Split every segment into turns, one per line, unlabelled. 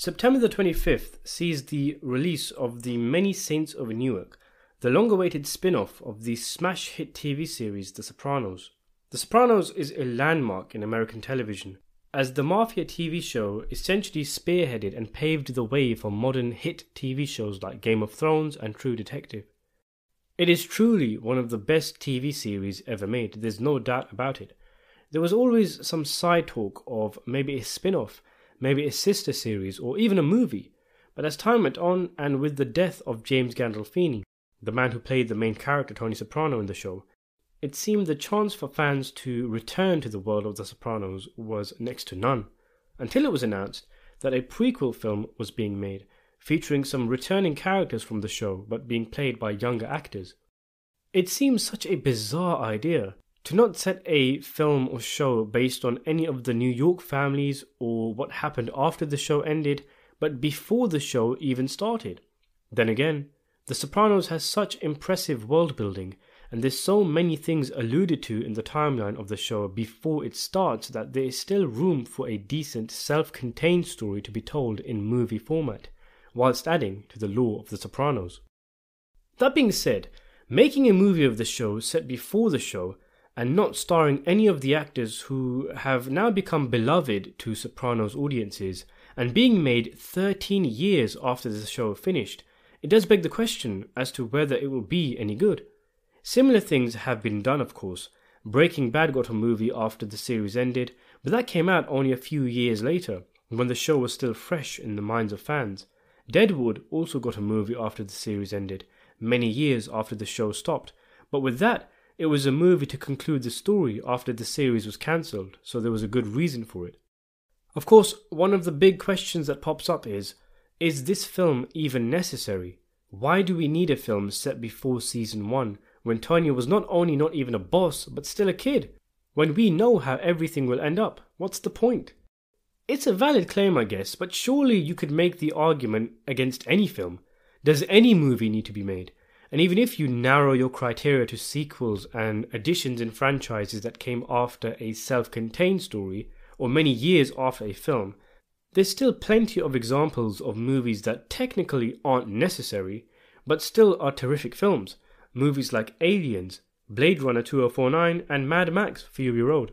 September the 25th sees the release of The Many Saints of Newark, the long awaited spin off of the smash hit TV series The Sopranos. The Sopranos is a landmark in American television, as the Mafia TV show essentially spearheaded and paved the way for modern hit TV shows like Game of Thrones and True Detective. It is truly one of the best TV series ever made, there's no doubt about it. There was always some side talk of maybe a spin off maybe a sister series, or even a movie. But as time went on, and with the death of James Gandolfini, the man who played the main character Tony Soprano in the show, it seemed the chance for fans to return to the world of The Sopranos was next to none, until it was announced that a prequel film was being made, featuring some returning characters from the show but being played by younger actors. It seems such a bizarre idea, to not set a film or show based on any of the New York families or what happened after the show ended, but before the show even started. Then again, The Sopranos has such impressive world building, and there's so many things alluded to in the timeline of the show before it starts that there is still room for a decent self contained story to be told in movie format, whilst adding to the lore of The Sopranos. That being said, making a movie of the show set before the show and not starring any of the actors who have now become beloved to Sopranos audiences, and being made 13 years after the show finished, it does beg the question as to whether it will be any good. Similar things have been done, of course. Breaking Bad got a movie after the series ended, but that came out only a few years later, when the show was still fresh in the minds of fans. Deadwood also got a movie after the series ended, many years after the show stopped, but with that, it was a movie to conclude the story after the series was cancelled, so there was a good reason for it. Of course, one of the big questions that pops up is Is this film even necessary? Why do we need a film set before season 1 when Tony was not only not even a boss, but still a kid? When we know how everything will end up, what's the point? It's a valid claim, I guess, but surely you could make the argument against any film. Does any movie need to be made? And even if you narrow your criteria to sequels and additions in franchises that came after a self contained story, or many years after a film, there's still plenty of examples of movies that technically aren't necessary, but still are terrific films. Movies like Aliens, Blade Runner 2049, and Mad Max Fury Road.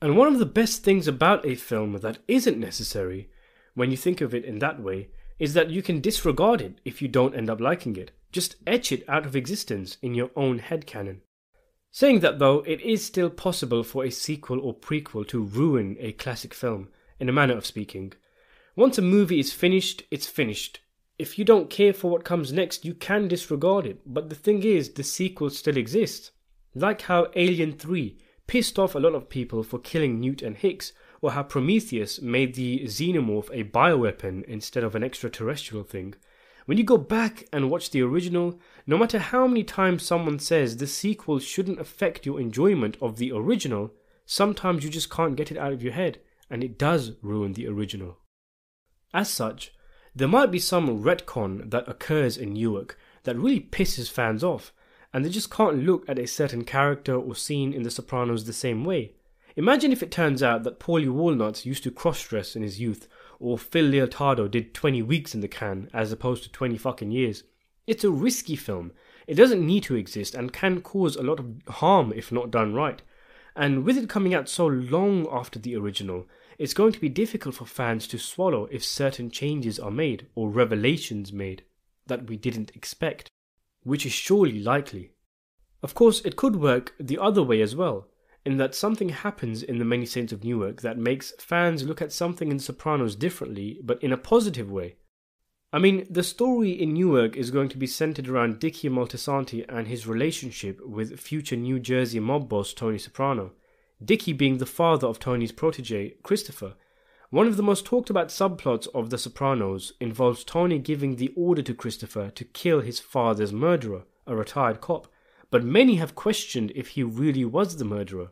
And one of the best things about a film that isn't necessary, when you think of it in that way, is that you can disregard it if you don't end up liking it. Just etch it out of existence in your own head canon. Saying that though, it is still possible for a sequel or prequel to ruin a classic film, in a manner of speaking. Once a movie is finished, it's finished. If you don't care for what comes next, you can disregard it, but the thing is, the sequel still exists. Like how Alien 3 pissed off a lot of people for killing Newt and Hicks, or how Prometheus made the xenomorph a bioweapon instead of an extraterrestrial thing. When you go back and watch the original, no matter how many times someone says the sequel shouldn't affect your enjoyment of the original, sometimes you just can't get it out of your head, and it does ruin the original. As such, there might be some retcon that occurs in Newark that really pisses fans off, and they just can't look at a certain character or scene in The Sopranos the same way. Imagine if it turns out that Paulie Walnuts used to cross dress in his youth or Phil Leotardo did 20 weeks in the can as opposed to 20 fucking years. It's a risky film. It doesn't need to exist and can cause a lot of harm if not done right. And with it coming out so long after the original, it's going to be difficult for fans to swallow if certain changes are made or revelations made that we didn't expect, which is surely likely. Of course, it could work the other way as well in that something happens in The Many Saints of Newark that makes fans look at something in Sopranos differently, but in a positive way. I mean, the story in Newark is going to be centered around Dickie Moltisanti and his relationship with future New Jersey mob boss Tony Soprano. Dickie being the father of Tony's protege, Christopher. One of the most talked about subplots of The Sopranos involves Tony giving the order to Christopher to kill his father's murderer, a retired cop, but many have questioned if he really was the murderer.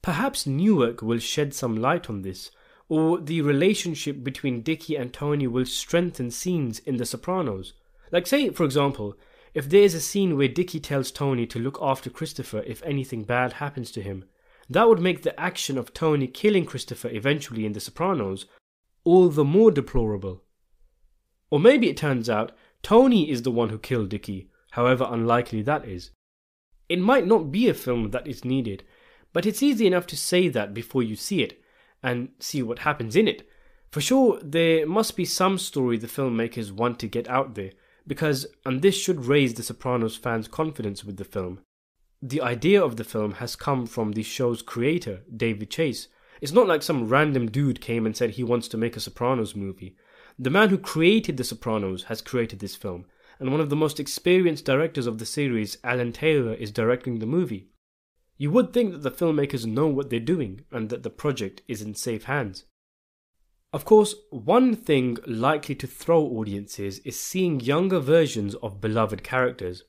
Perhaps Newark will shed some light on this, or the relationship between Dickie and Tony will strengthen scenes in The Sopranos. Like, say, for example, if there is a scene where Dickie tells Tony to look after Christopher if anything bad happens to him, that would make the action of Tony killing Christopher eventually in The Sopranos all the more deplorable. Or maybe it turns out Tony is the one who killed Dickie, however unlikely that is. It might not be a film that is needed, but it's easy enough to say that before you see it and see what happens in it. For sure, there must be some story the filmmakers want to get out there, because, and this should raise The Sopranos fans' confidence with the film, the idea of the film has come from the show's creator, David Chase. It's not like some random dude came and said he wants to make a Sopranos movie. The man who created The Sopranos has created this film, and one of the most experienced directors of the series, Alan Taylor, is directing the movie. You would think that the filmmakers know what they're doing and that the project is in safe hands. Of course, one thing likely to throw audiences is seeing younger versions of beloved characters.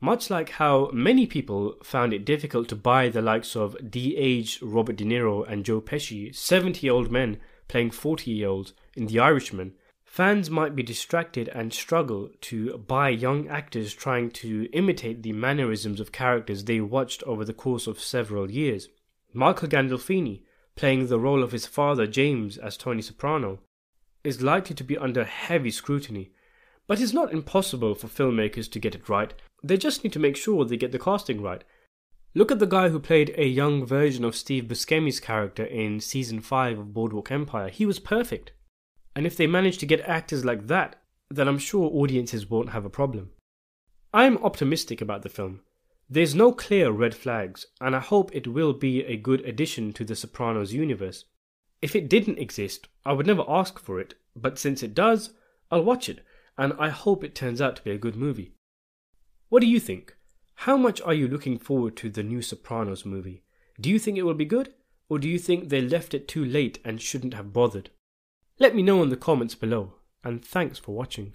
Much like how many people found it difficult to buy the likes of de aged Robert De Niro and Joe Pesci, 70 year old men playing 40 year olds in The Irishman, fans might be distracted and struggle to buy young actors trying to imitate the mannerisms of characters they watched over the course of several years. Michael Gandolfini, playing the role of his father James as Tony Soprano, is likely to be under heavy scrutiny. But it's not impossible for filmmakers to get it right, they just need to make sure they get the casting right. Look at the guy who played a young version of Steve Buscemi's character in season 5 of Boardwalk Empire. He was perfect. And if they manage to get actors like that, then I'm sure audiences won't have a problem. I'm optimistic about the film. There's no clear red flags, and I hope it will be a good addition to the Sopranos universe. If it didn't exist, I would never ask for it, but since it does, I'll watch it, and I hope it turns out to be a good movie. What do you think? How much are you looking forward to the new Sopranos movie? Do you think it will be good? Or do you think they left it too late and shouldn't have bothered? Let me know in the comments below, and thanks for watching.